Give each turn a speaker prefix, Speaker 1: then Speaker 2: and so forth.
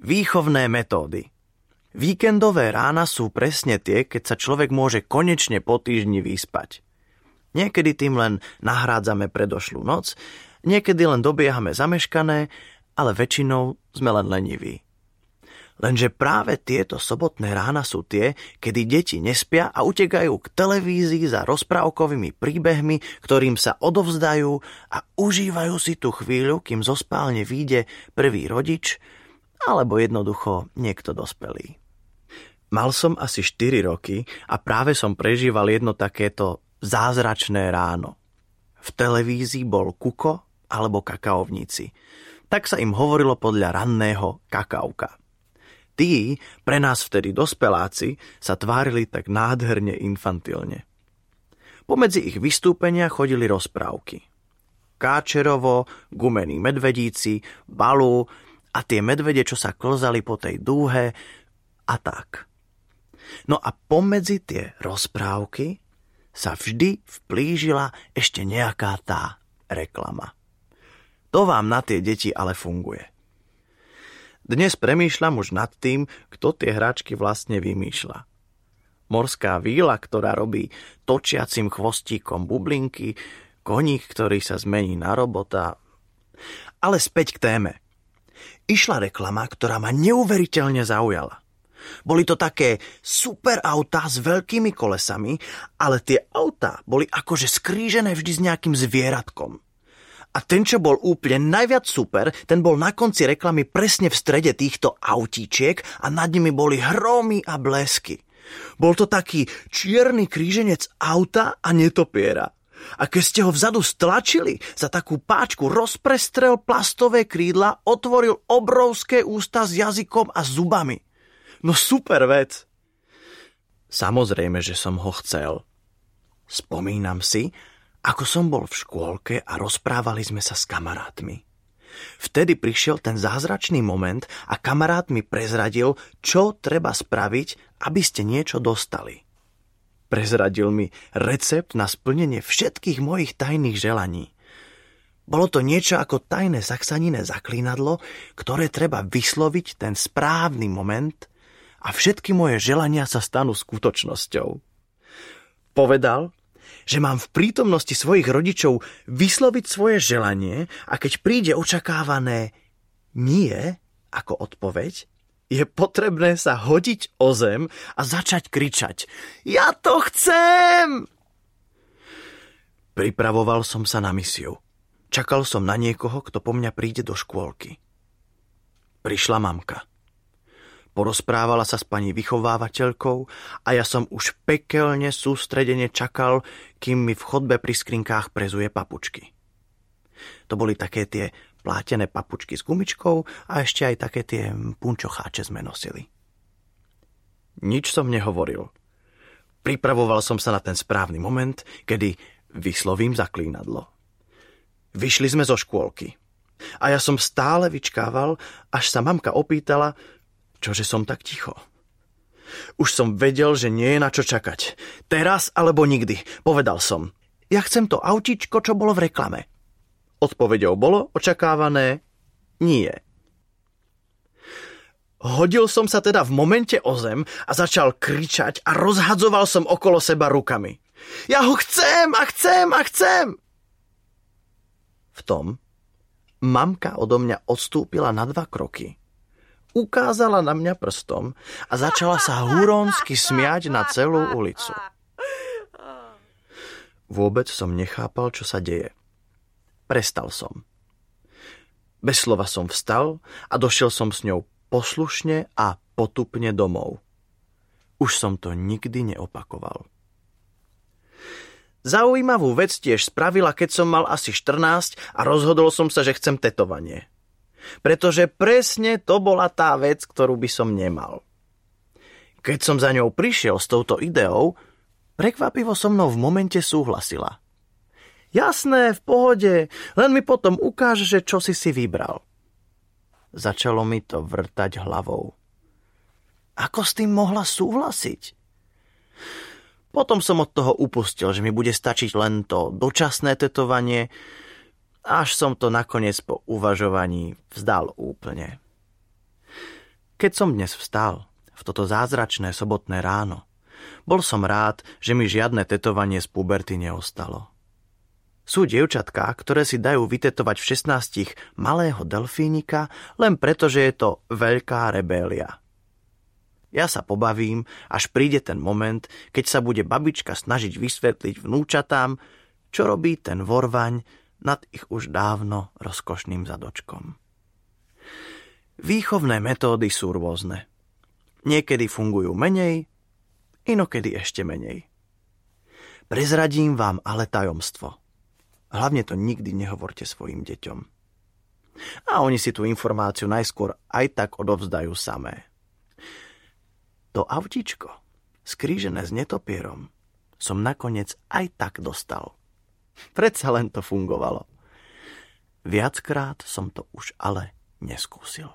Speaker 1: Výchovné metódy Víkendové rána sú presne tie, keď sa človek môže konečne po týždni vyspať. Niekedy tým len nahrádzame predošlú noc, niekedy len dobiehame zameškané, ale väčšinou sme len leniví. Lenže práve tieto sobotné rána sú tie, kedy deti nespia a utekajú k televízii za rozprávkovými príbehmi, ktorým sa odovzdajú a užívajú si tú chvíľu, kým zo spálne vyjde prvý rodič alebo jednoducho niekto dospelý. Mal som asi 4 roky a práve som prežíval jedno takéto zázračné ráno. V televízii bol kuko alebo kakaovníci. Tak sa im hovorilo podľa ranného kakauka. Tí, pre nás vtedy dospeláci, sa tvárili tak nádherne infantilne. Pomedzi ich vystúpenia chodili rozprávky. Káčerovo, gumení medvedíci, balu a tie medvede, čo sa klzali po tej dúhe a tak. No a pomedzi tie rozprávky sa vždy vplížila ešte nejaká tá reklama. To vám na tie deti ale funguje. Dnes premýšľam už nad tým, kto tie hračky vlastne vymýšľa. Morská víla, ktorá robí točiacim chvostíkom bublinky, koník, ktorý sa zmení na robota. Ale späť k téme. Išla reklama, ktorá ma neuveriteľne zaujala. Boli to také super autá s veľkými kolesami, ale tie autá boli akože skrížené vždy s nejakým zvieratkom. A ten, čo bol úplne najviac super, ten bol na konci reklamy presne v strede týchto autíčiek a nad nimi boli hromy a blesky. Bol to taký čierny kríženec auta a netopiera. A keď ste ho vzadu stlačili, za takú páčku rozprestrel plastové krídla, otvoril obrovské ústa s jazykom a zubami. No super vec. Samozrejme, že som ho chcel. Spomínam si, ako som bol v škôlke a rozprávali sme sa s kamarátmi. Vtedy prišiel ten zázračný moment a kamarát mi prezradil, čo treba spraviť, aby ste niečo dostali. Prezradil mi recept na splnenie všetkých mojich tajných želaní. Bolo to niečo ako tajné saxaniné zaklínadlo, ktoré treba vysloviť ten správny moment a všetky moje želania sa stanú skutočnosťou. Povedal, že mám v prítomnosti svojich rodičov vysloviť svoje želanie a keď príde očakávané nie ako odpoveď, je potrebné sa hodiť o zem a začať kričať Ja to chcem! Pripravoval som sa na misiu. Čakal som na niekoho, kto po mňa príde do škôlky. Prišla mamka. Porozprávala sa s pani vychovávateľkou a ja som už pekelne sústredene čakal, kým mi v chodbe pri skrinkách prezuje papučky. To boli také tie plátené papučky s gumičkou a ešte aj také tie punčocháče sme nosili. Nič som nehovoril. Pripravoval som sa na ten správny moment, kedy vyslovím zaklínadlo. Vyšli sme zo škôlky. A ja som stále vyčkával, až sa mamka opýtala, Čože som tak ticho? Už som vedel, že nie je na čo čakať. Teraz alebo nikdy, povedal som. Ja chcem to autičko, čo bolo v reklame. Odpovedou bolo očakávané nie. Hodil som sa teda v momente o zem a začal kričať a rozhadzoval som okolo seba rukami. Ja ho chcem a chcem a chcem! V tom mamka odo mňa odstúpila na dva kroky ukázala na mňa prstom a začala sa huronsky smiať na celú ulicu. Vôbec som nechápal, čo sa deje. Prestal som. Bez slova som vstal a došiel som s ňou poslušne a potupne domov. Už som to nikdy neopakoval. Zaujímavú vec tiež spravila, keď som mal asi 14 a rozhodol som sa, že chcem tetovanie. Pretože presne to bola tá vec, ktorú by som nemal. Keď som za ňou prišiel s touto ideou, prekvapivo so mnou v momente súhlasila. Jasné, v pohode, len mi potom ukáže, že čo si si vybral. Začalo mi to vrtať hlavou. Ako s tým mohla súhlasiť? Potom som od toho upustil, že mi bude stačiť len to dočasné tetovanie, až som to nakoniec po uvažovaní vzdal úplne. Keď som dnes vstal, v toto zázračné sobotné ráno, bol som rád, že mi žiadne tetovanie z puberty neostalo. Sú dievčatká, ktoré si dajú vytetovať v 16 malého delfínika len preto, že je to veľká rebélia. Ja sa pobavím, až príde ten moment, keď sa bude babička snažiť vysvetliť vnúčatám, čo robí ten vorvaň nad ich už dávno rozkošným zadočkom. Výchovné metódy sú rôzne. Niekedy fungujú menej, inokedy ešte menej. Prezradím vám ale tajomstvo. Hlavne to nikdy nehovorte svojim deťom. A oni si tú informáciu najskôr aj tak odovzdajú samé. To autičko, skrížené s netopierom, som nakoniec aj tak dostal. Predsa len to fungovalo. Viackrát som to už ale neskúsil.